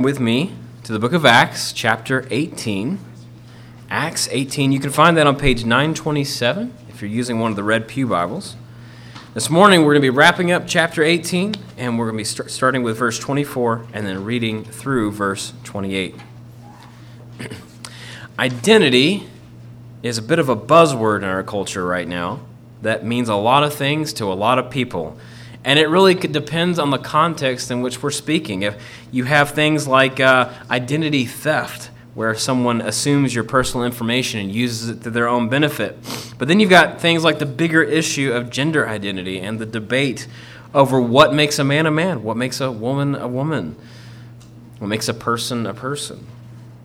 with me to the book of Acts, chapter 18. Acts 18, you can find that on page 927 if you're using one of the Red Pew Bibles. This morning we're going to be wrapping up chapter 18, and we're going to be st- starting with verse 24 and then reading through verse 28. Identity is a bit of a buzzword in our culture right now that means a lot of things to a lot of people. And it really depends on the context in which we're speaking. If you have things like uh, identity theft, where someone assumes your personal information and uses it to their own benefit. But then you've got things like the bigger issue of gender identity and the debate over what makes a man a man, what makes a woman a woman, what makes a person a person.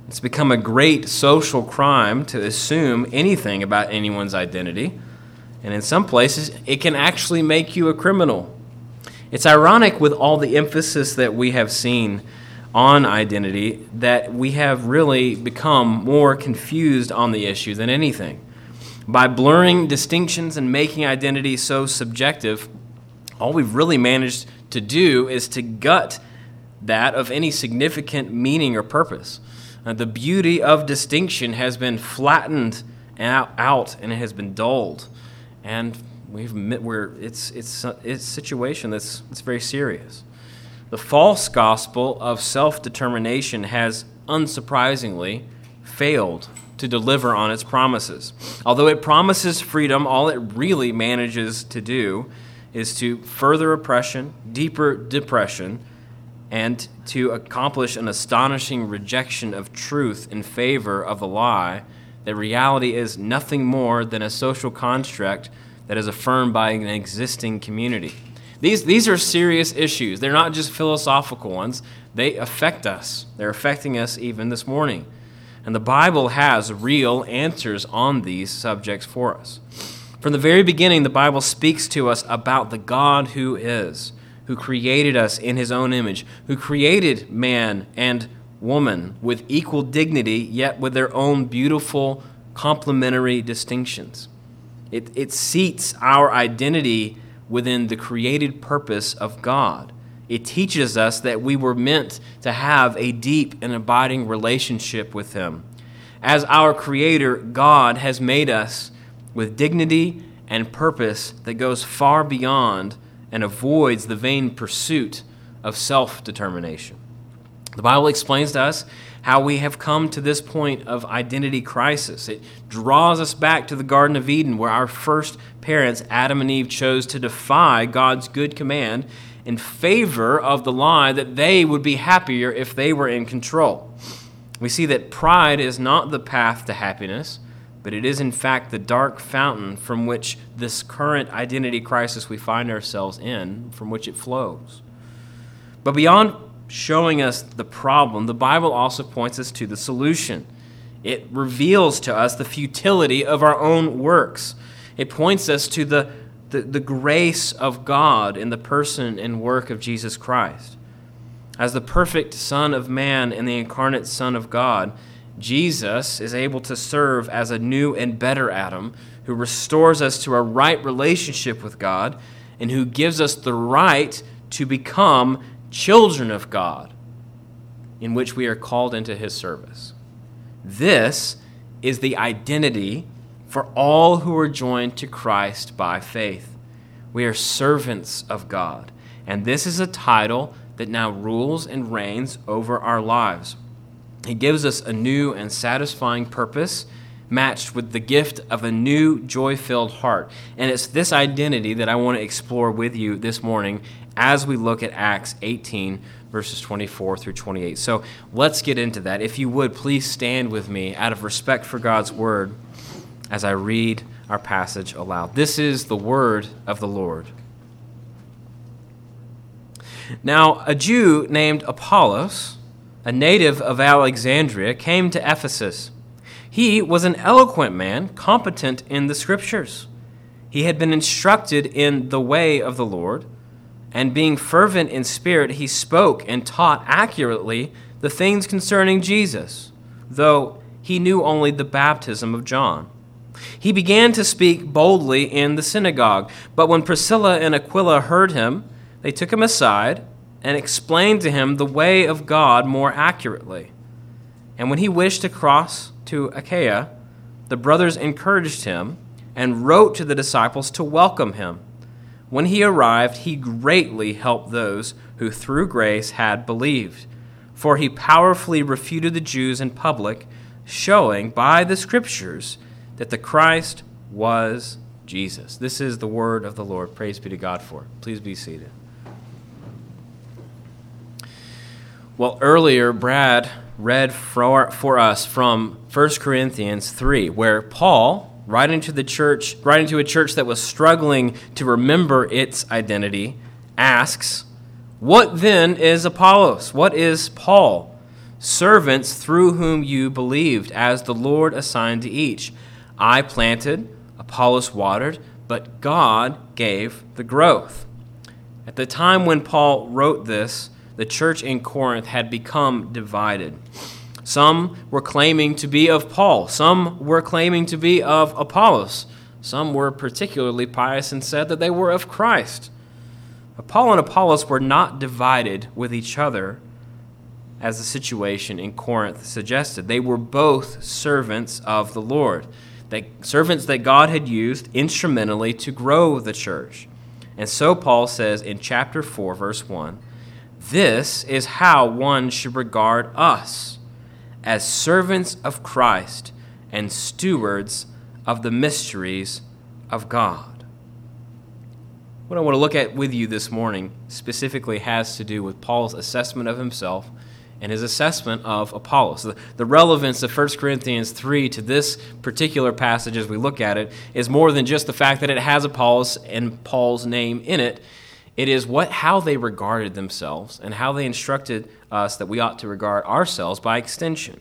It's become a great social crime to assume anything about anyone's identity. And in some places, it can actually make you a criminal. It's ironic with all the emphasis that we have seen on identity that we have really become more confused on the issue than anything. By blurring distinctions and making identity so subjective, all we've really managed to do is to gut that of any significant meaning or purpose. Uh, the beauty of distinction has been flattened out, out and it has been dulled. And we've we're it's it's it's a situation that's it's very serious. The false gospel of self-determination has unsurprisingly failed to deliver on its promises. Although it promises freedom, all it really manages to do is to further oppression, deeper depression, and to accomplish an astonishing rejection of truth in favor of the lie that reality is nothing more than a social construct that is affirmed by an existing community. These, these are serious issues. They're not just philosophical ones, they affect us. They're affecting us even this morning. And the Bible has real answers on these subjects for us. From the very beginning, the Bible speaks to us about the God who is, who created us in his own image, who created man and woman with equal dignity, yet with their own beautiful complementary distinctions. It, it seats our identity within the created purpose of God. It teaches us that we were meant to have a deep and abiding relationship with Him. As our Creator, God has made us with dignity and purpose that goes far beyond and avoids the vain pursuit of self determination. The Bible explains to us how we have come to this point of identity crisis. It draws us back to the Garden of Eden, where our first parents, Adam and Eve, chose to defy God's good command in favor of the lie that they would be happier if they were in control. We see that pride is not the path to happiness, but it is in fact the dark fountain from which this current identity crisis we find ourselves in, from which it flows. But beyond showing us the problem, the Bible also points us to the solution. It reveals to us the futility of our own works. It points us to the, the, the, grace of God in the person and work of Jesus Christ. As the perfect Son of Man and the incarnate Son of God, Jesus is able to serve as a new and better Adam who restores us to a right relationship with God and who gives us the right to become children of God, in which we are called into his service. This is the identity for all who are joined to Christ by faith. We are servants of God, and this is a title that now rules and reigns over our lives. He gives us a new and satisfying purpose matched with the gift of a new joy filled heart. And it's this identity that I want to explore with you this morning as we look at Acts 18, verses 24 through 28. So let's get into that. If you would, please stand with me out of respect for God's word as I read our passage aloud. This is the word of the Lord. Now, a Jew named Apollos, a native of Alexandria, came to Ephesus. He was an eloquent man, competent in the scriptures. He had been instructed in the way of the Lord and being fervent in spirit, he spoke and taught accurately the things concerning Jesus, though he knew only the baptism of John. He began to speak boldly in the synagogue, but when Priscilla and Aquila heard him, they took him aside and explained to him the way of God more accurately. And when he wished to cross to Achaia, the brothers encouraged him and wrote to the disciples to welcome him. When he arrived, he greatly helped those who through grace had believed, for he powerfully refuted the Jews in public, showing by the scriptures that the Christ was Jesus. This is the word of the Lord. Praise be to God for it. Please be seated. Well, earlier, Brad read for, for us from 1 Corinthians 3, where Paul, writing to the church, writing to a church that was struggling to remember its identity, asks, What then is Apollos? What is Paul? Servants through whom you believed, as the Lord assigned to each. I planted, Apollos watered, but God gave the growth. At the time when Paul wrote this, the church in Corinth had become divided. Some were claiming to be of Paul, some were claiming to be of Apollos, some were particularly pious and said that they were of Christ. Paul and Apollos were not divided with each other, as the situation in Corinth suggested. They were both servants of the Lord, that, servants that God had used instrumentally to grow the church. And so Paul says in chapter 4, verse 1 this is how one should regard us as servants of Christ and stewards of the mysteries of God. What I want to look at with you this morning specifically has to do with Paul's assessment of himself and his assessment of Apollos. The, relevance of 1 Corinthians 3 to this particular passage as we look at it is more than just the fact that it has Apollos and Paul's name in it. It is what how they regarded themselves and how they instructed us that we ought to regard ourselves by extension.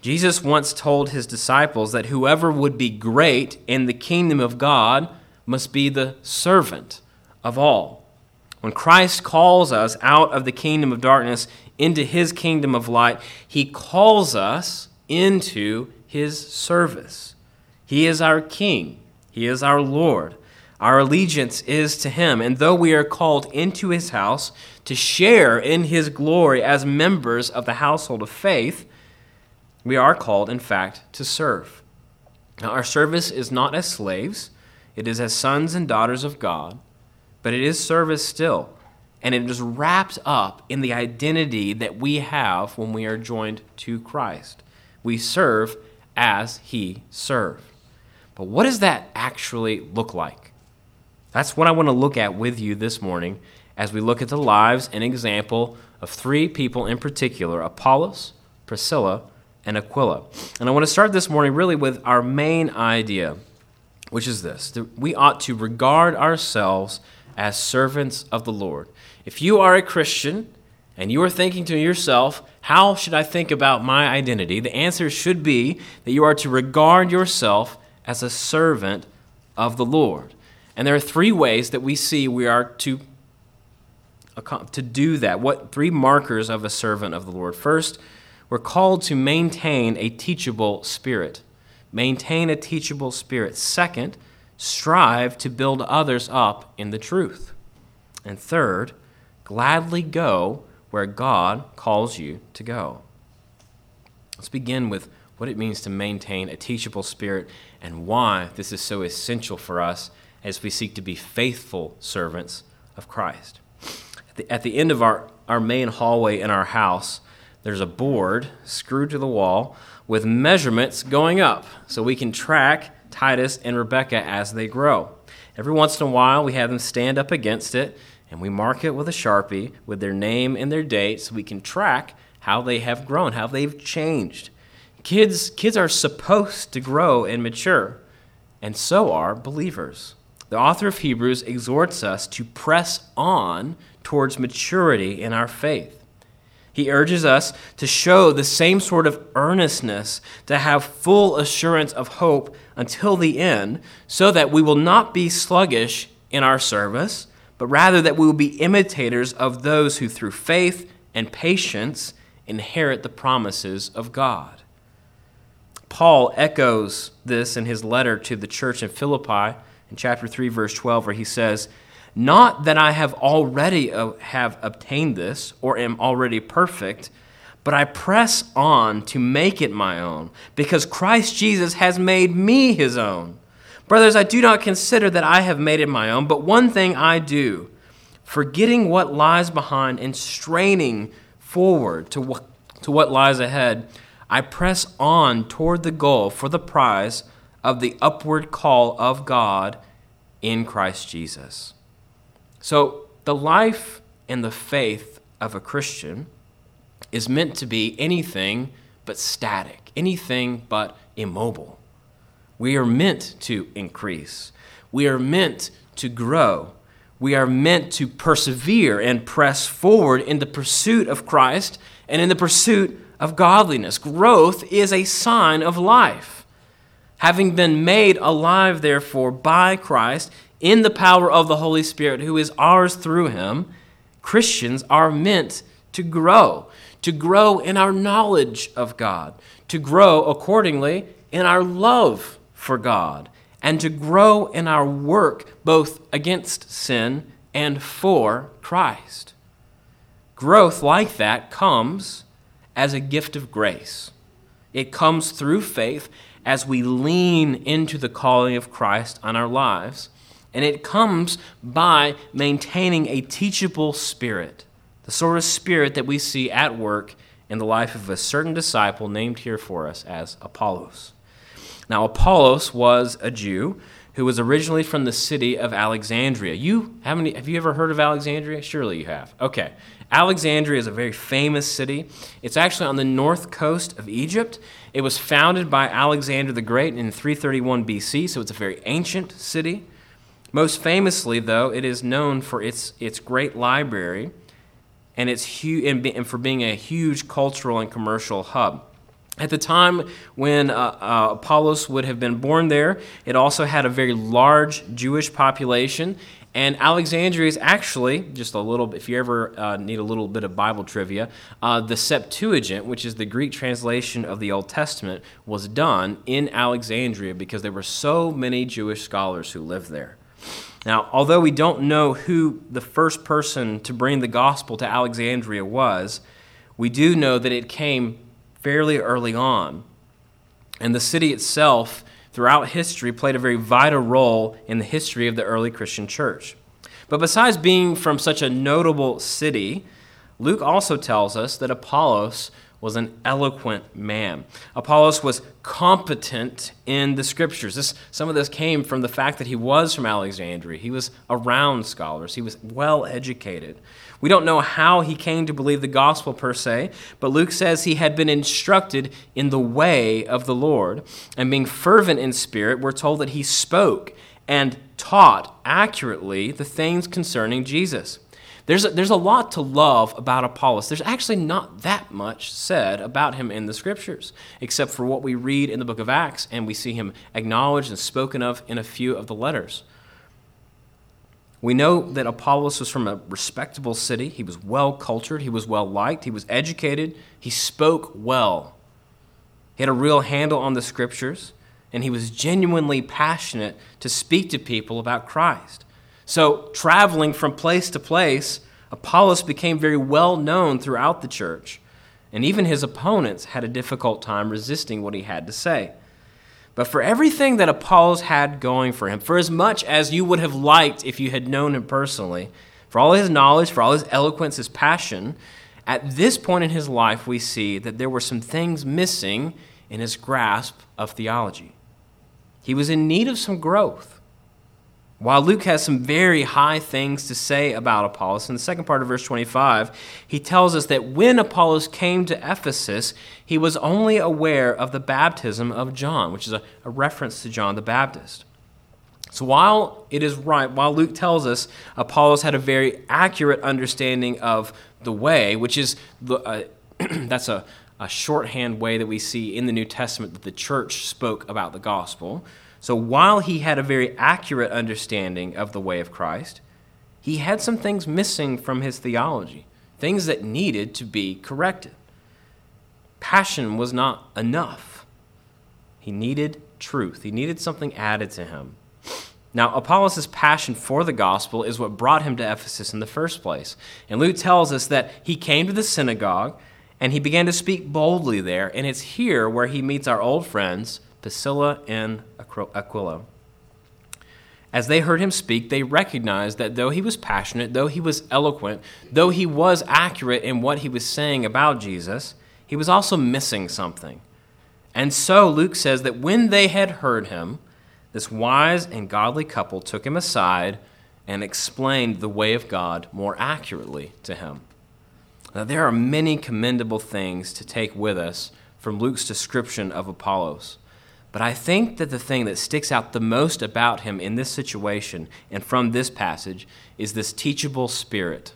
Jesus once told his disciples that whoever would be great in the kingdom of God must be the servant of all. When Christ calls us out of the kingdom of darkness into his kingdom of light, he calls us into his service. He is our king, he is our Lord. Our allegiance is to him. And though we are called into his house to share in his glory as members of the household of faith, we are called, in fact, to serve. Now, our service is not as slaves, it is as sons and daughters of God, but it is service still. And it is wrapped up in the identity that we have when we are joined to Christ. We serve as he served. But what does that actually look like? That's what I want to look at with you this morning as we look at the lives and example of three people in particular Apollos, Priscilla, and Aquila. And I want to start this morning really with our main idea, which is this that we ought to regard ourselves as servants of the Lord. If you are a Christian and you are thinking to yourself, how should I think about my identity? The answer should be that you are to regard yourself as a servant of the Lord. And there are three ways that we see we are to, to do that. What three markers of a servant of the Lord? First, we're called to maintain a teachable spirit. Maintain a teachable spirit. Second, strive to build others up in the truth. And third, gladly go where God calls you to go. Let's begin with what it means to maintain a teachable spirit and why this is so essential for us as we seek to be faithful servants of Christ. At the, at the end of our, our main hallway in our house, there's a board screwed to the wall with measurements going up so we can track Titus and Rebecca as they grow. Every once in a while, we have them stand up against it and we mark it with a sharpie with their name and their date so we can track how they have grown, how they've changed. Kids, kids are supposed to grow and mature, and so are believers the author of Hebrews exhorts us to press on towards maturity in our faith. He urges us to show the same sort of earnestness, to have full assurance of hope until the end, so that we will not be sluggish in our service, but rather that we will be imitators of those who through faith and patience inherit the promises of God. Paul echoes this in his letter to the church in Philippi in chapter 3, verse 12, where he says, Not that I have already uh, have obtained this or am already perfect, but I press on to make it my own, because Christ Jesus has made me his own. Brothers, I do not consider that I have made it my own, but one thing I do, forgetting what lies behind and straining forward to what, to what lies ahead, I press on toward the goal for the prize of the upward call of God in Christ Jesus. So, the life and the faith of a Christian is meant to be anything but static, anything but immobile. We are meant to increase, we are meant to grow. We are meant to persevere and press forward in the pursuit of Christ and in the pursuit of godliness. Growth is a sign of life. Having been made alive, therefore, by Christ in the power of the Holy Spirit, who is ours through him, Christians are meant to grow to grow in our knowledge of God, to grow accordingly in our love for God, and to grow in our work both against sin and for Christ. Growth like that comes as a gift of grace. It comes through faith as we lean into the calling of Christ on our lives. And it comes by maintaining a teachable spirit the sort of spirit that we see at work in the life of a certain disciple named here for us as Apollos. Now, Apollos was a Jew who was originally from the city of Alexandria. You have, any, have you ever heard of Alexandria? Surely you have. Okay. Alexandria is a very famous city. It's actually on the north coast of Egypt. It was founded by Alexander the Great in 331 BC, so it's a very ancient city. Most famously, though, it is known for its, its great library and it's hu- and, for being a huge cultural and commercial hub. At the time when uh, uh, Apollos would have been born there, it also had a very large Jewish population. And Alexandria is actually, just a little, if you ever uh, need a little bit of Bible trivia, uh, the Septuagint, which is the Greek translation of the Old Testament, was done in Alexandria because there were so many Jewish scholars who lived there. Now, although we don't know who the first person to bring the gospel to Alexandria was, we do know that it came fairly early on. And the city itself, throughout history, played a very vital role in the history of the early Christian church. But besides being from such a notable city, Luke also tells us that Apollos was an eloquent man. Apollos was competent in the scriptures. This, some of this came from the fact that he was from Alexandria. He was around scholars, he was well educated. We don't know how he came to believe the gospel per se, but Luke says he had been instructed in the way of the Lord. And being fervent in spirit, we're told that he spoke and taught accurately the things concerning Jesus. There's a, there's a lot to love about Apollos. There's actually not that much said about him in the scriptures, except for what we read in the book of Acts, and we see him acknowledged and spoken of in a few of the letters. We know that Apollos was from a respectable city. He was well cultured, he was well liked, he was educated, he spoke well. He had a real handle on the scriptures, and he was genuinely passionate to speak to people about Christ. So, traveling from place to place, Apollos became very well known throughout the church, and even his opponents had a difficult time resisting what he had to say. But for everything that Apollos had going for him, for as much as you would have liked if you had known him personally, for all his knowledge, for all his eloquence, his passion, at this point in his life, we see that there were some things missing in his grasp of theology. He was in need of some growth. While Luke has some very high things to say about Apollos, in the second part of verse 25, he tells us that when Apollos came to Ephesus, he was only aware of the baptism of John, which is a, a reference to John the Baptist. So while it is right, while Luke tells us Apollos had a very accurate understanding of the way, which is the, uh, that's a, a shorthand way that we see in the New Testament that the church spoke about the gospel. So while he had a very accurate understanding of the way of Christ, he had some things missing from his theology, things that needed to be corrected. Passion was not enough. He needed truth, he needed something added to him. Now, Apollos' passion for the gospel is what brought him to Ephesus in the first place. And Luke tells us that he came to the synagogue and he began to speak boldly there. And it's here where he meets our old friends, Priscilla and Aquila. As they heard him speak, they recognized that though he was passionate, though he was eloquent, though he was accurate in what he was saying about Jesus, he was also missing something. And so Luke says that when they had heard him, this wise and godly couple took him aside and explained the way of God more accurately to him. Now, there are many commendable things to take with us from Luke's description of Apollos. But I think that the thing that sticks out the most about him in this situation and from this passage is this teachable spirit.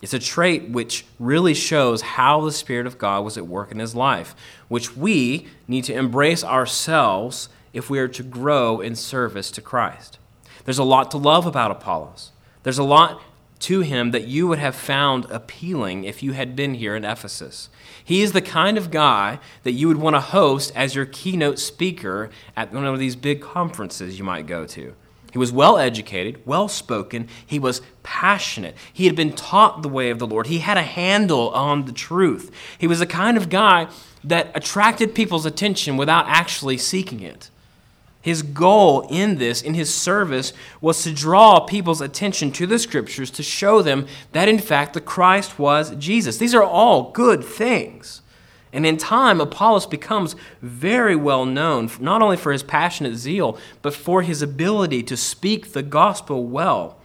It's a trait which really shows how the Spirit of God was at work in his life, which we need to embrace ourselves if we are to grow in service to Christ. There's a lot to love about Apollos. There's a lot to him that you would have found appealing if you had been here in Ephesus. He is the kind of guy that you would want to host as your keynote speaker at one of these big conferences you might go to. He was well educated, well spoken, he was passionate. He had been taught the way of the Lord, he had a handle on the truth. He was the kind of guy that attracted people's attention without actually seeking it. His goal in this, in his service, was to draw people's attention to the scriptures to show them that, in fact, the Christ was Jesus. These are all good things. And in time, Apollos becomes very well known, not only for his passionate zeal, but for his ability to speak the gospel well.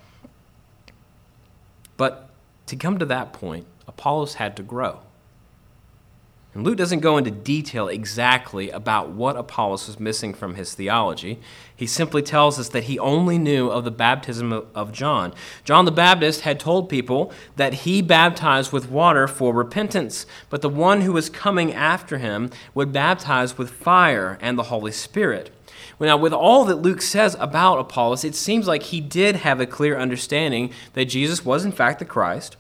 But to come to that point, Apollos had to grow. And Luke doesn't go into detail exactly about what Apollos was missing from his theology. He simply tells us that he only knew of the baptism of John. John the Baptist had told people that he baptized with water for repentance, but the one who was coming after him would baptize with fire and the Holy Spirit. Now, with all that Luke says about Apollos, it seems like he did have a clear understanding that Jesus was, in fact, the Christ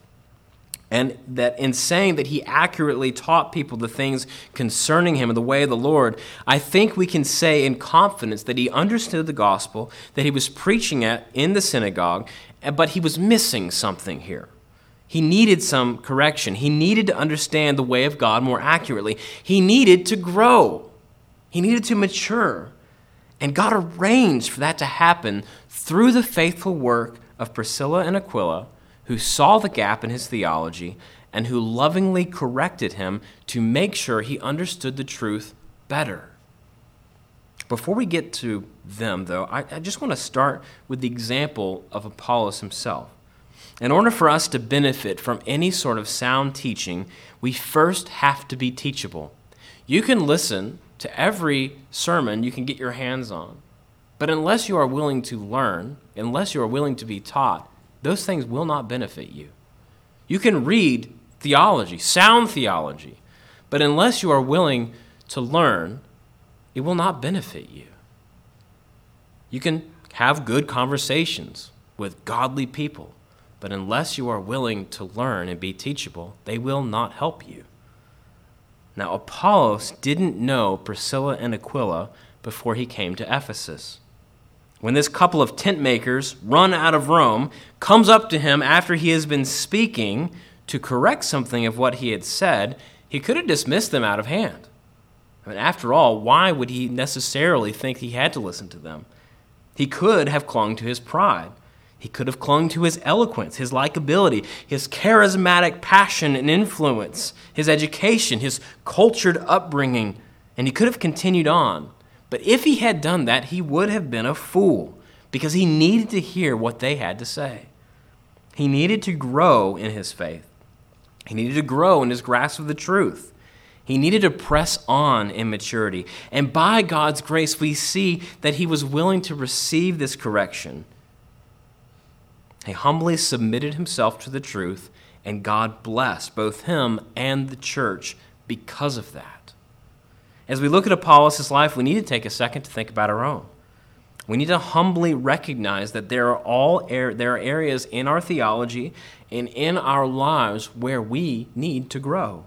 and that in saying that he accurately taught people the things concerning him and the way of the Lord, I think we can say in confidence that he understood the gospel, that he was preaching it in the synagogue, but he was missing something here. He needed some correction. He needed to understand the way of God more accurately. He needed to grow. He needed to mature. And God arranged for that to happen through the faithful work of Priscilla and Aquila who saw the gap in his theology and who lovingly corrected him to make sure he understood the truth better. Before we get to them, though, I, I just want to start with the example of Apollos himself. In order for us to benefit from any sort of sound teaching, we first have to be teachable. You can listen to every sermon you can get your hands on, but unless you are willing to learn, unless you are willing to be taught, those things will not benefit you. You can read theology, sound theology, but unless you are willing to learn, it will not benefit you. You can have good conversations with godly people, but unless you are willing to learn and be teachable, they will not help you. Now, Apollos didn't know Priscilla and Aquila before he came to Ephesus when this couple of tent makers run out of Rome comes up to him after he has been speaking to correct something of what he had said, he could have dismissed them out of hand. I mean, after all, why would he necessarily think he had to listen to them? He could have clung to his pride. He could have clung to his eloquence, his likability, his charismatic passion and influence, his education, his cultured upbringing, and he could have continued on. But if he had done that, he would have been a fool because he needed to hear what they had to say. He needed to grow in his faith, he needed to grow in his grasp of the truth. He needed to press on in maturity. And by God's grace, we see that he was willing to receive this correction. He humbly submitted himself to the truth, and God blessed both him and the church because of that. As we look at Apollos' life, we need to take a second to think about our own. We need to humbly recognize that there are all er- there are areas in our theology and in our lives where we need to grow.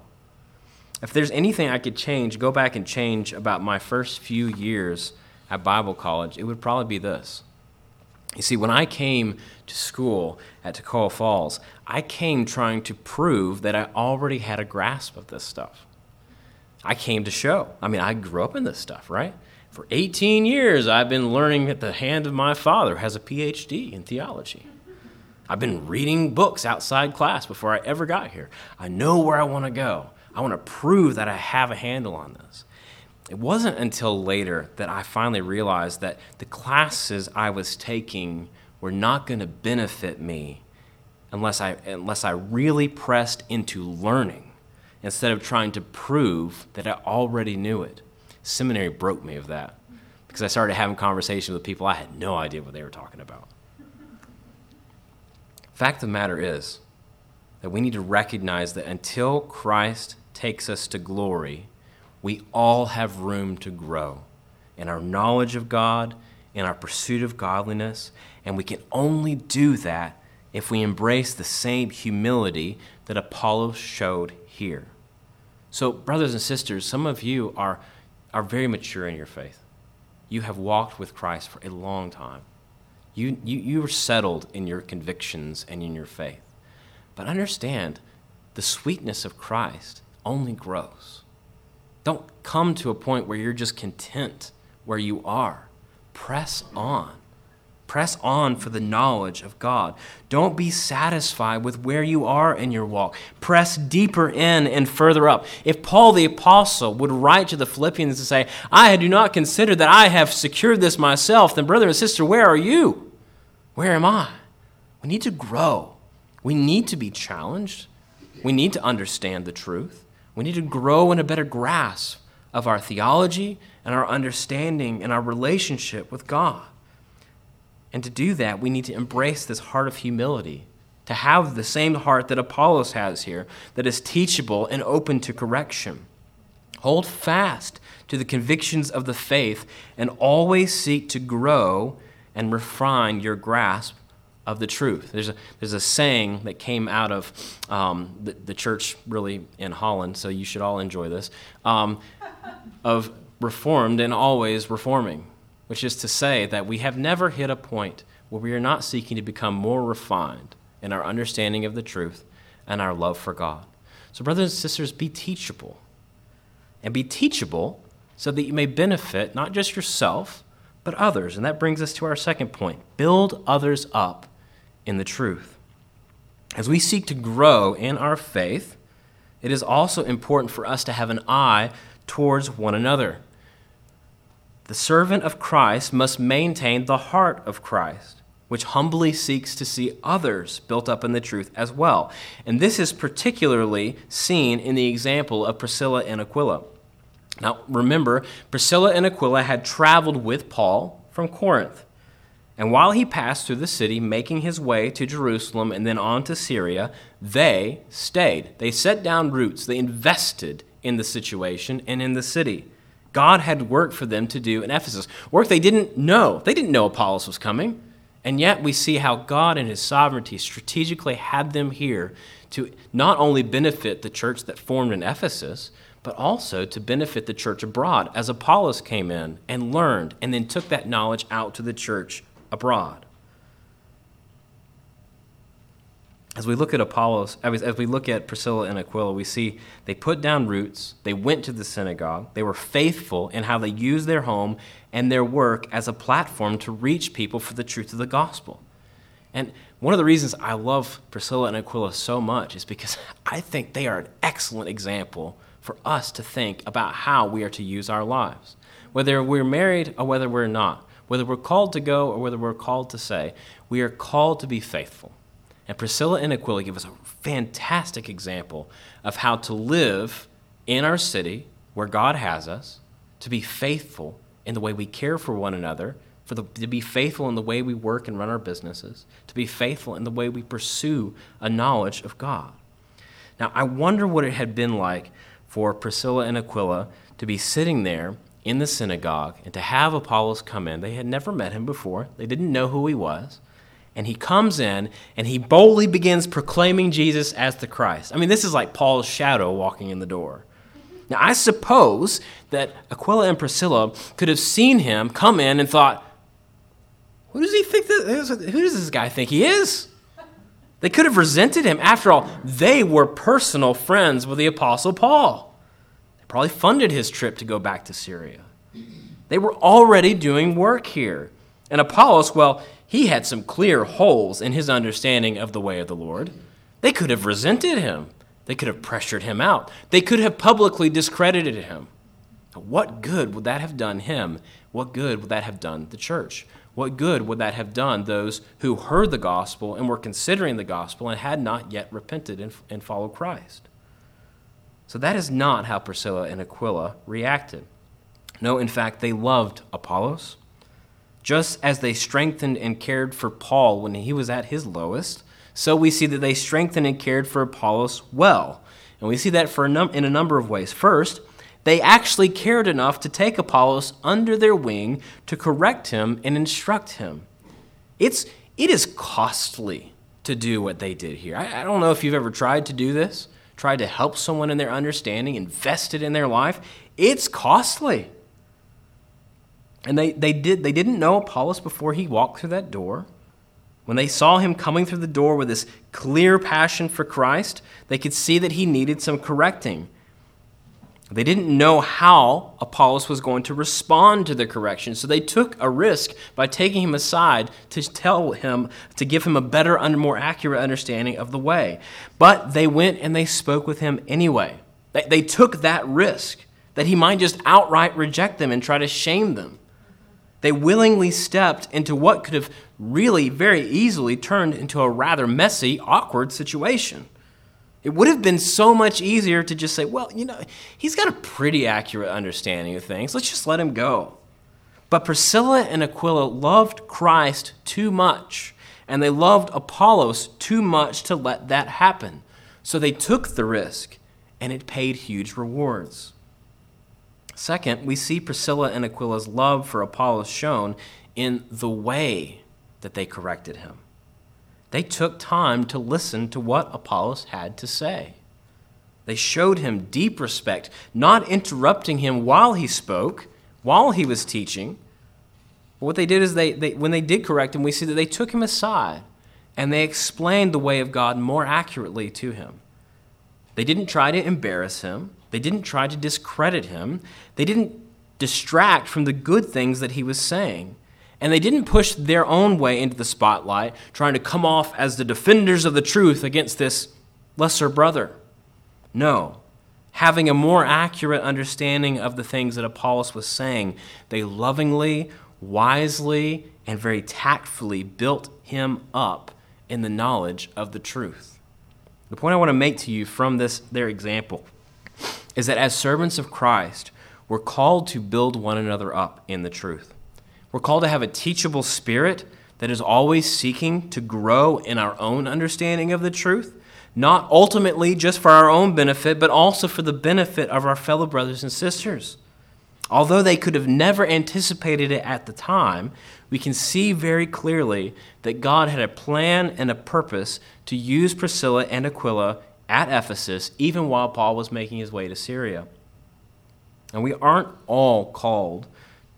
If there's anything I could change, go back and change about my first few years at Bible college, it would probably be this. You see, when I came to school at Toccoa Falls, I came trying to prove that I already had a grasp of this stuff. I came to show. I mean, I grew up in this stuff, right? For 18 years, I've been learning at the hand of my father, has a PhD in theology. I've been reading books outside class before I ever got here. I know where I want to go. I want to prove that I have a handle on this. It wasn't until later that I finally realized that the classes I was taking were not going to benefit me unless I, unless I really pressed into learning instead of trying to prove that I already knew it. Seminary broke me of that because I started having conversations with people I had no idea what they were talking about. Fact of the matter is that we need to recognize that until Christ takes us to glory, we all have room to grow in our knowledge of God, in our pursuit of godliness, and we can only do that if we embrace the same humility that Apollo showed here. So, brothers and sisters, some of you are, are very mature in your faith. You have walked with Christ for a long time. You, you, you are settled in your convictions and in your faith. But understand, the sweetness of Christ only grows. Don't come to a point where you're just content where you are. Press on. Press on for the knowledge of God. Don't be satisfied with where you are in your walk. Press deeper in and further up. If Paul the Apostle would write to the Philippians and say, I do not consider that I have secured this myself, then, brother and sister, where are you? Where am I? We need to grow. We need to be challenged. We need to understand the truth. We need to grow in a better grasp of our theology and our understanding and our relationship with God. And to do that, we need to embrace this heart of humility, to have the same heart that Apollos has here, that is teachable and open to correction. Hold fast to the convictions of the faith and always seek to grow and refine your grasp of the truth. There's a, there's a saying that came out of um, the, the, church, really, in Holland, so you should all enjoy this, um, of reformed and always reforming which is to say that we have never hit a point where we are not seeking to become more refined in our understanding of the truth and our love for God. So, brothers and sisters, be teachable. And be teachable so that you may benefit not just yourself, but others. And that brings us to our second point build others up in the truth. As we seek to grow in our faith, it is also important for us to have an eye towards one another. The servant of Christ must maintain the heart of Christ, which humbly seeks to see others built up in the truth as well. And this is particularly seen in the example of Priscilla and Aquila. Now, remember, Priscilla and Aquila had traveled with Paul from Corinth. And while he passed through the city, making his way to Jerusalem and then on to Syria, they stayed. They set down roots. They invested in the situation and in the city. God had work for them to do in Ephesus, work they didn't know. They didn't know Apollos was coming. And yet we see how God in his sovereignty strategically had them here to not only benefit the church that formed in Ephesus, but also to benefit the church abroad as Apollos came in and learned and then took that knowledge out to the church abroad. As we look at Apollos, as we look at Priscilla and Aquila, we see they put down roots, they went to the synagogue, they were faithful in how they used their home and their work as a platform to reach people for the truth of the gospel. And one of the reasons I love Priscilla and Aquila so much is because I think they are an excellent example for us to think about how we are to use our lives. Whether we're married or whether we're not, whether we're called to go or whether we're called to say, we are called to be faithful. And Priscilla and Aquila give us a fantastic example of how to live in our city where God has us, to be faithful in the way we care for one another, for the, to be faithful in the way we work and run our businesses, to be faithful in the way we pursue a knowledge of God. Now, I wonder what it had been like for Priscilla and Aquila to be sitting there in the synagogue and to have Apollos come in. They had never met him before, they didn't know who he was and he comes in and he boldly begins proclaiming Jesus as the Christ. I mean, this is like Paul's shadow walking in the door. Now, I suppose that Aquila and Priscilla could have seen him come in and thought, Who does he think that, who does this guy think he is? They could have resented him. After all, they were personal friends with the Apostle Paul. They probably funded his trip to go back to Syria. They were already doing work here. And Apollos, well, he had some clear holes in his understanding of the way of the Lord. They could have resented him. They could have pressured him out. They could have publicly discredited him. What good would that have done him? What good would that have done the church? What good would that have done those who heard the gospel and were considering the gospel and had not yet repented and, and followed Christ? So that is not how Priscilla and Aquila reacted. No, in fact, they loved Apollos. Just as they strengthened and cared for Paul when he was at his lowest, so we see that they strengthened and cared for Apollos well. And we see that for a num- in a number of ways. First, they actually cared enough to take Apollos under their wing to correct him and instruct him. It's, it is costly to do what they did here. I, I don't know if you've ever tried to do this, tried to help someone in their understanding, invested in their life. It's costly. And they, they, did, they didn't know Apollos before he walked through that door. When they saw him coming through the door with this clear passion for Christ, they could see that he needed some correcting. They didn't know how Apollos was going to respond to the correction, so they took a risk by taking him aside to tell him, to give him a better and more accurate understanding of the way. But they went and they spoke with him anyway. They, they took that risk that he might just outright reject them and try to shame them. They willingly stepped into what could have really very easily turned into a rather messy, awkward situation. It would have been so much easier to just say, well, you know, he's got a pretty accurate understanding of things. Let's just let him go. But Priscilla and Aquila loved Christ too much, and they loved Apollos too much to let that happen. So they took the risk, and it paid huge rewards. Second, we see Priscilla and Aquila's love for Apollos shown in the way that they corrected him. They took time to listen to what Apollos had to say. They showed him deep respect, not interrupting him while he spoke, while he was teaching. But what they did is they, they when they did correct him, we see that they took him aside and they explained the way of God more accurately to him. They didn't try to embarrass him. They didn't try to discredit him. They didn't distract from the good things that he was saying. And they didn't push their own way into the spotlight, trying to come off as the defenders of the truth against this lesser brother. No. Having a more accurate understanding of the things that Apollos was saying, they lovingly, wisely, and very tactfully built him up in the knowledge of the truth. The point I want to make to you from this their example is that as servants of Christ, we're called to build one another up in the truth. We're called to have a teachable spirit that is always seeking to grow in our own understanding of the truth, not ultimately just for our own benefit, but also for the benefit of our fellow brothers and sisters. Although they could have never anticipated it at the time, we can see very clearly that God had a plan and a purpose to use Priscilla and Aquila at Ephesus, even while Paul was making his way to Syria. And we aren't all called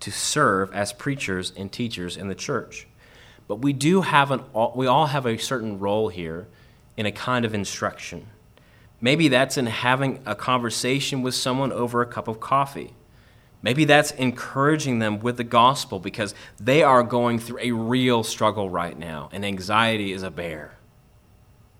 to serve as preachers and teachers in the church. But we do have an we all have a certain role here in a kind of instruction. Maybe that's in having a conversation with someone over a cup of coffee. Maybe that's encouraging them with the gospel because they are going through a real struggle right now and anxiety is a bear.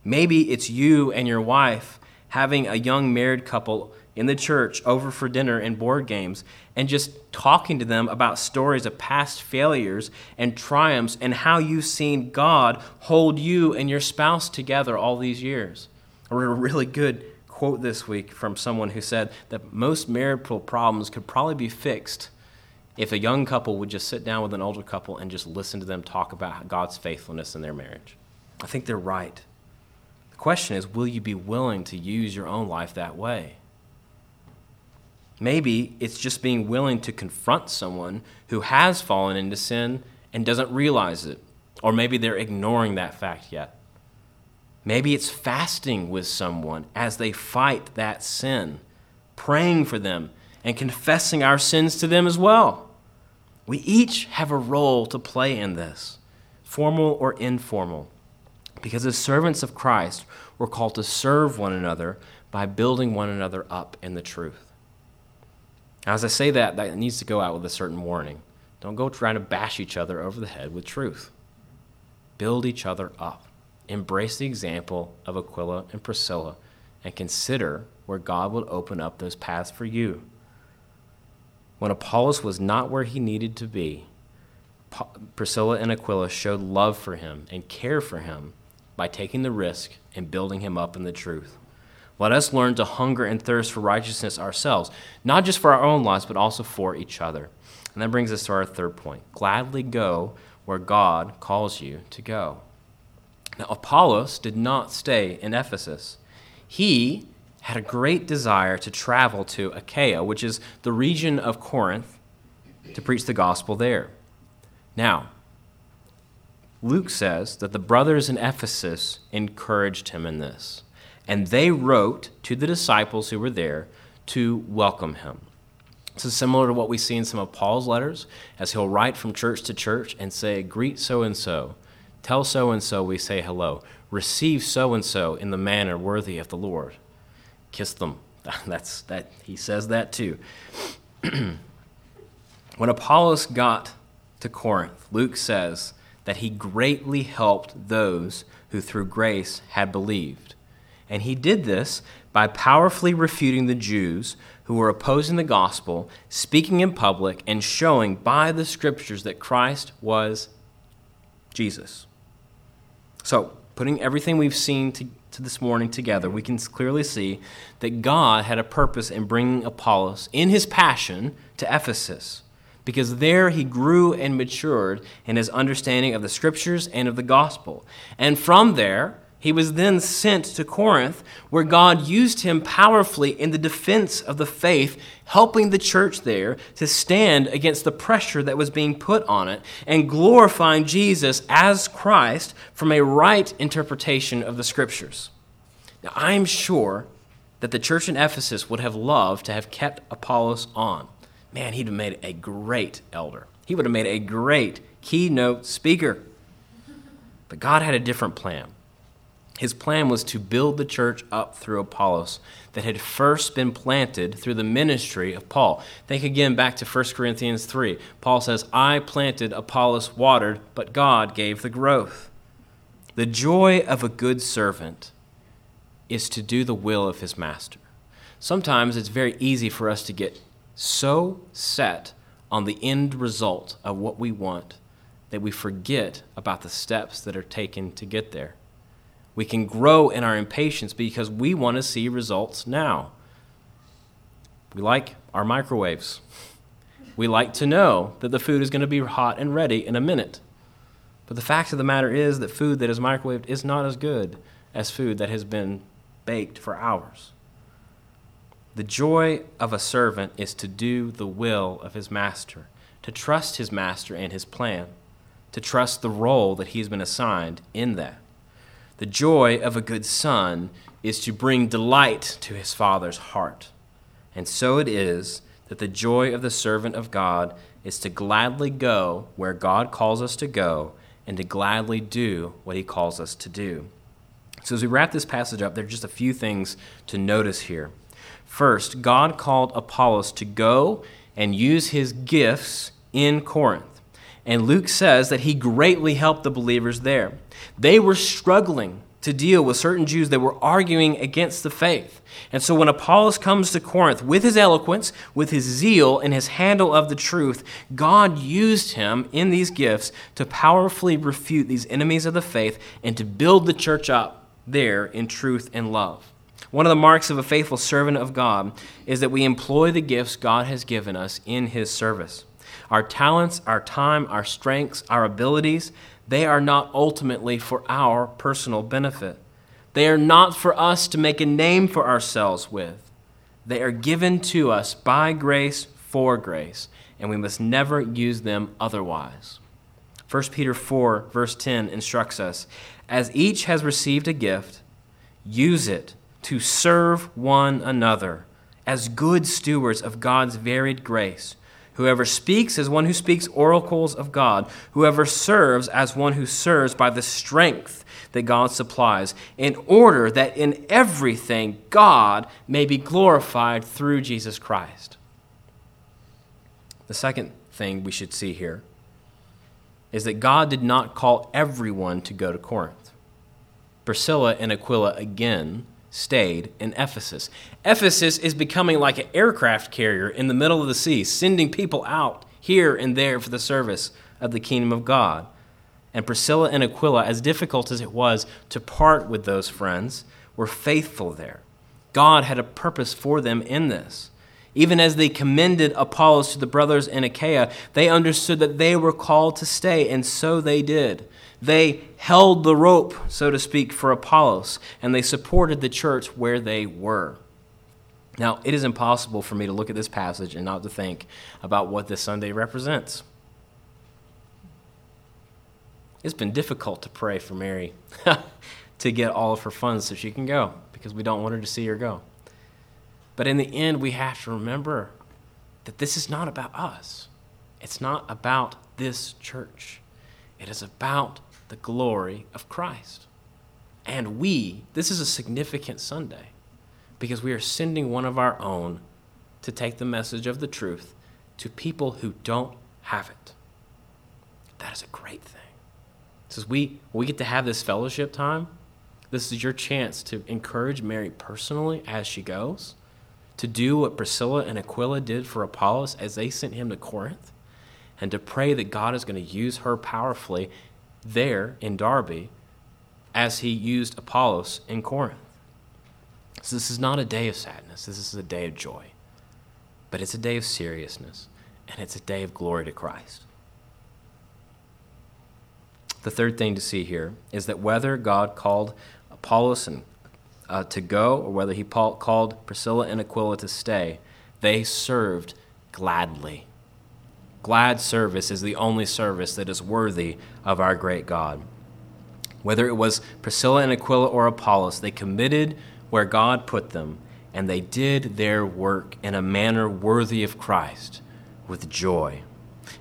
Maybe it's you and your wife having a young married couple in the church over for dinner and board games and just talking to them about stories of past failures and triumphs and how you've seen God hold you and your spouse together all these years. I read a really good quote this week from someone who said that most marital problems could probably be fixed if a young couple would just sit down with an older couple and just listen to them talk about God's faithfulness in their marriage. I think they're right. The question is will you be willing to use your own life that way? Maybe it's just being willing to confront someone who has fallen into sin and doesn't realize it. Or maybe they're ignoring that fact yet. Maybe it's fasting with someone as they fight that sin, praying for them, and confessing our sins to them as well. We each have a role to play in this. formal or informal, because as servants of Christ, we're called to serve one another by building one another up in the truth. Now, as I say that, that needs to go out with a certain warning. Don't go trying to bash each other over the head with truth. Build each other up. Embrace the example of Aquila and Priscilla and consider where God will open up those paths for you. When Apollos was not where he needed to be, Priscilla and Aquila showed love for him and care for him by taking the risk and building him up in the truth. Let us learn to hunger and thirst for righteousness ourselves, not just for our own lives, but also for each other. And that brings us to our third point gladly go where God calls you to go. Now, Apollos did not stay in Ephesus. He had a great desire to travel to Achaia, which is the region of Corinth, to preach the gospel there. Now, Luke says that the brothers in Ephesus encouraged him in this, and they wrote to the disciples who were there to welcome him. This is similar to what we see in some of Paul's letters, as he'll write from church to church and say, Greet so and so, tell so and so we say hello, receive so and so in the manner worthy of the Lord. Kiss them. That's that he says that too. when Apollos got to Corinth, Luke says that he greatly helped those who through grace had believed. And he did this by powerfully refuting the Jews who were opposing the gospel, speaking in public, and showing by the scriptures that Christ was Jesus. So, putting everything we've seen to, to, this morning together, we can clearly see that God had a purpose in bringing Apollos in his passion to Ephesus because there he grew and matured in his understanding of the scriptures and of the gospel. And from there, he was then sent to Corinth, where God used him powerfully in the defense of the faith, helping the church there to stand against the pressure that was being put on it and glorifying Jesus as Christ from a right interpretation of the scriptures. Now, I'm sure that the church in Ephesus would have loved to have kept Apollos on man, he'd have made a great elder. He would have made a great keynote speaker. But God had a different plan. His plan was to build the church up through Apollos that had first been planted through the ministry of Paul. Think again back to 1 Corinthians 3. Paul says, I planted, Apollos watered, but God gave the growth. The joy of a good servant is to do the will of his master. Sometimes it's very easy for us to get so set on the end result of what we want that we forget about the steps that are taken to get there. We can grow in our impatience because we want to see results now. We like our microwaves. We like to know that the food is going to be hot and ready in a minute. But the fact of the matter is that food that is microwaved is not as good as food that has been baked for hours. The joy of a servant is to do the will of his master, to trust his master and his plan, to trust the role that he's been assigned in that. The joy of a good son is to bring delight to his father's heart. And so it is that the joy of the servant of God is to gladly go where God calls us to go and to gladly do what he calls us to do. So, as we wrap this passage up, there are just a few things to notice here. First, God called Apollos to go and use his gifts in Corinth. And Luke says that he greatly helped the believers there. They were struggling to deal with certain Jews that were arguing against the faith. And so when Apollos comes to Corinth with his eloquence, with his zeal, and his handle of the truth, God used him in these gifts to powerfully refute these enemies of the faith and to build the church up there in truth and love. One of the marks of a faithful servant of God is that we employ the gifts God has given us in His service. Our talents, our time, our strengths, our abilities, they are not ultimately for our personal benefit. They are not for us to make a name for ourselves with. They are given to us by grace for grace, and we must never use them otherwise. 1 Peter 4, verse 10 instructs us As each has received a gift, use it to serve one another as good stewards of God's varied grace. Whoever speaks as one who speaks oracles of God. Whoever serves as one who serves by the strength that God supplies, in order that in everything God may be glorified through Jesus Christ. The second thing we should see here is that God did not call everyone to go to Corinth. Priscilla and Aquila again stayed in Ephesus. Ephesus is becoming like an aircraft carrier in the middle of the sea, sending people out here and there for the service of the kingdom of God. And Priscilla and Aquila, as difficult as it was to part with those friends, were faithful there. God had a purpose for them in this. Even as they commended Apollos to the brothers in Achaia, they understood that they were called to stay, and so they did. They held the rope, so to speak, for Apollos, and they supported the church where they were. Now, it is impossible for me to look at this passage and not to think about what this Sunday represents. It's been difficult to pray for Mary to get all of her funds so she can go because we don't want her to see her go. But in the end, we have to remember that this is not about us. It's not about this church. It is about the glory of Christ. And we, this is a significant Sunday because we are sending one of our own to take the message of the truth to people who don't have it. That is a great thing. Says we we get to have this fellowship time. This is your chance to encourage Mary personally as she goes, to do what Priscilla and Aquila did for Apollos as they sent him to Corinth, and to pray that God is going to use her powerfully there in Derbe as he used Apollos in Corinth. So this is not a day of sadness, this is a day of joy. But it's a day of seriousness, and it's a day of glory to Christ. The third thing to see here is that whether God called Apollos and, uh, to go or whether he called Priscilla and Aquila to stay, they served gladly. Glad service is the only service that is worthy of our great God. Whether it was Priscilla and Aquila or Apollos, they committed where God put them, and they did their work in a manner worthy of Christ with joy.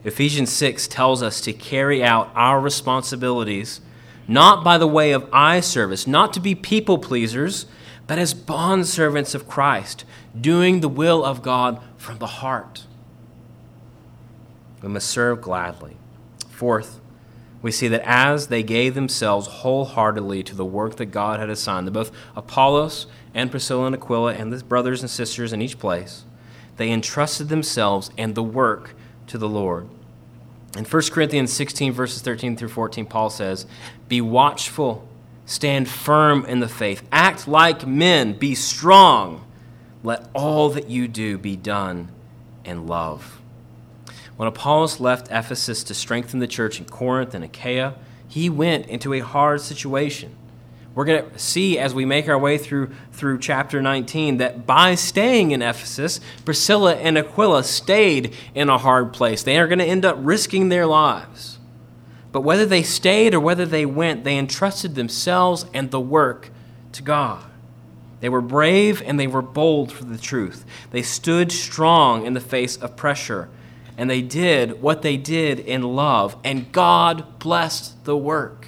Ephesians 6 tells us to carry out our responsibilities not by the way of eye service, not to be people pleasers, but as bondservants of Christ, doing the will of God from the heart. We must serve gladly. Fourth, we see that as they gave themselves wholeheartedly to the work that God had assigned, both Apollos and Priscilla and Aquila and the brothers and sisters in each place, they entrusted themselves and the work to the Lord. In 1 Corinthians 16, verses 13 through 14, Paul says, Be watchful, stand firm in the faith, act like men, be strong. Let all that you do be done in love. When Apollos left Ephesus to strengthen the church in Corinth and Achaia, he went into a hard situation. We're going to see as we make our way through, through chapter 19 that by staying in Ephesus, Priscilla and Aquila stayed in a hard place. They are going to end up risking their lives. But whether they stayed or whether they went, they entrusted themselves and the work to God. They were brave and they were bold for the truth. They stood strong in the face of pressure and they did what they did in love, and God blessed the work.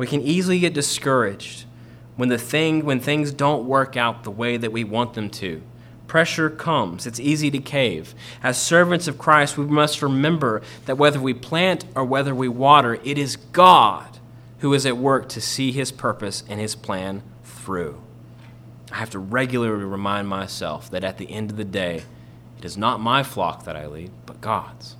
We can easily get discouraged when the thing when things don't work out the way that we want them to. Pressure comes. It's easy to cave. As servants of Christ, we must remember that whether we plant or whether we water, it is God who is at work to see his purpose and his plan through. I have to regularly remind myself that at the end of the day, it is not my flock that I lead, but God's.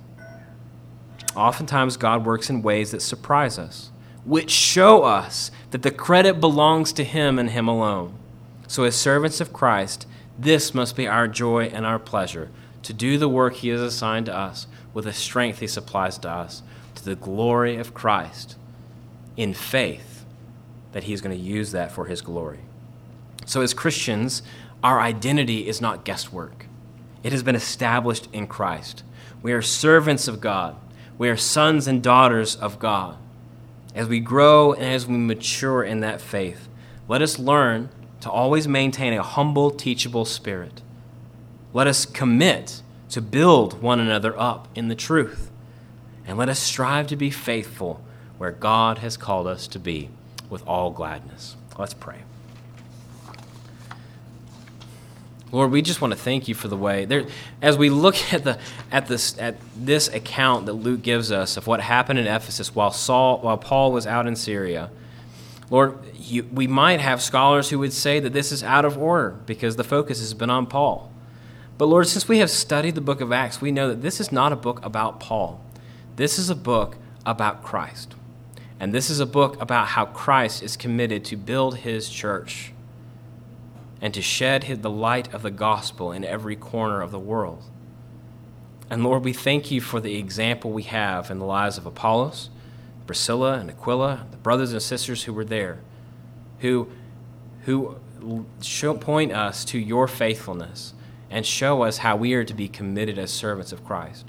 Oftentimes, God works in ways that surprise us, which show us that the credit belongs to Him and Him alone. So, as servants of Christ, this must be our joy and our pleasure to do the work He has assigned to us with the strength He supplies to us to the glory of Christ in faith that He is going to use that for His glory. So, as Christians, our identity is not guesswork. It has been established in Christ. We are servants of God. We are sons and daughters of God. As we grow and as we mature in that faith, let us learn to always maintain a humble, teachable spirit. Let us commit to build one another up in the truth. And let us strive to be faithful where God has called us to be with all gladness. Let's pray. Lord, we just want to thank you for the way there. As we look at the at this at this account that Luke gives us of what happened in Ephesus while Saul while Paul was out in Syria, Lord, you, we might have scholars who would say that this is out of order because the focus has been on Paul. But Lord, since we have studied the book of Acts, we know that this is not a book about Paul. This is a book about Christ. And this is a book about how Christ is committed to build his church and to shed the light of the gospel in every corner of the world. And Lord, we thank you for the example we have in the lives of Apollos, Priscilla, and Aquila, the brothers and sisters who were there, who, who point us to your faithfulness and show us how we are to be committed as servants of Christ.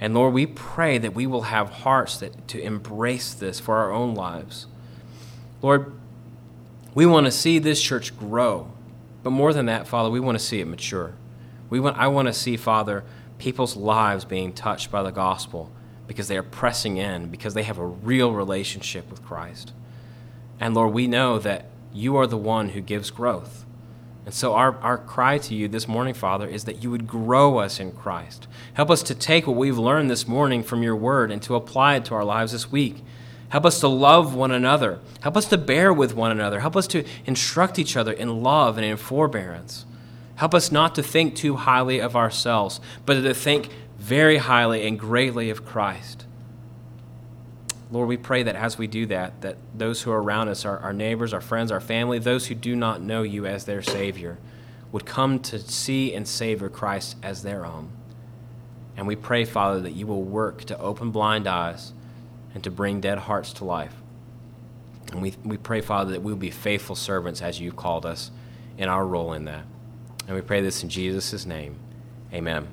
And Lord, we pray that we will have hearts that, to embrace this for our own lives. Lord, we want to see this church grow. But more than that, Father, we want to see it mature. We want, I want to see, Father, people's lives being touched by the gospel because they are pressing in, because they have a real relationship with Christ. And Lord, we know that you are the one who gives growth. And so, our, our cry to you this morning, Father, is that you would grow us in Christ. Help us to take what we've learned this morning from your word and to apply it to our lives this week. Help us to love one another. Help us to bear with one another. Help us to instruct each other in love and in forbearance. Help us not to think too highly of ourselves, but to think very highly and greatly of Christ. Lord, we pray that as we do that, that those who are around us, our, our neighbors, our friends, our family, those who do not know you as their Savior, would come to see and savor Christ as their own. And we pray, Father, that you will work to open blind eyes and to bring dead hearts to life. And we, we pray, Father, that we'll be faithful servants as you've called us in our role in that. And we pray this in Jesus' name. Amen.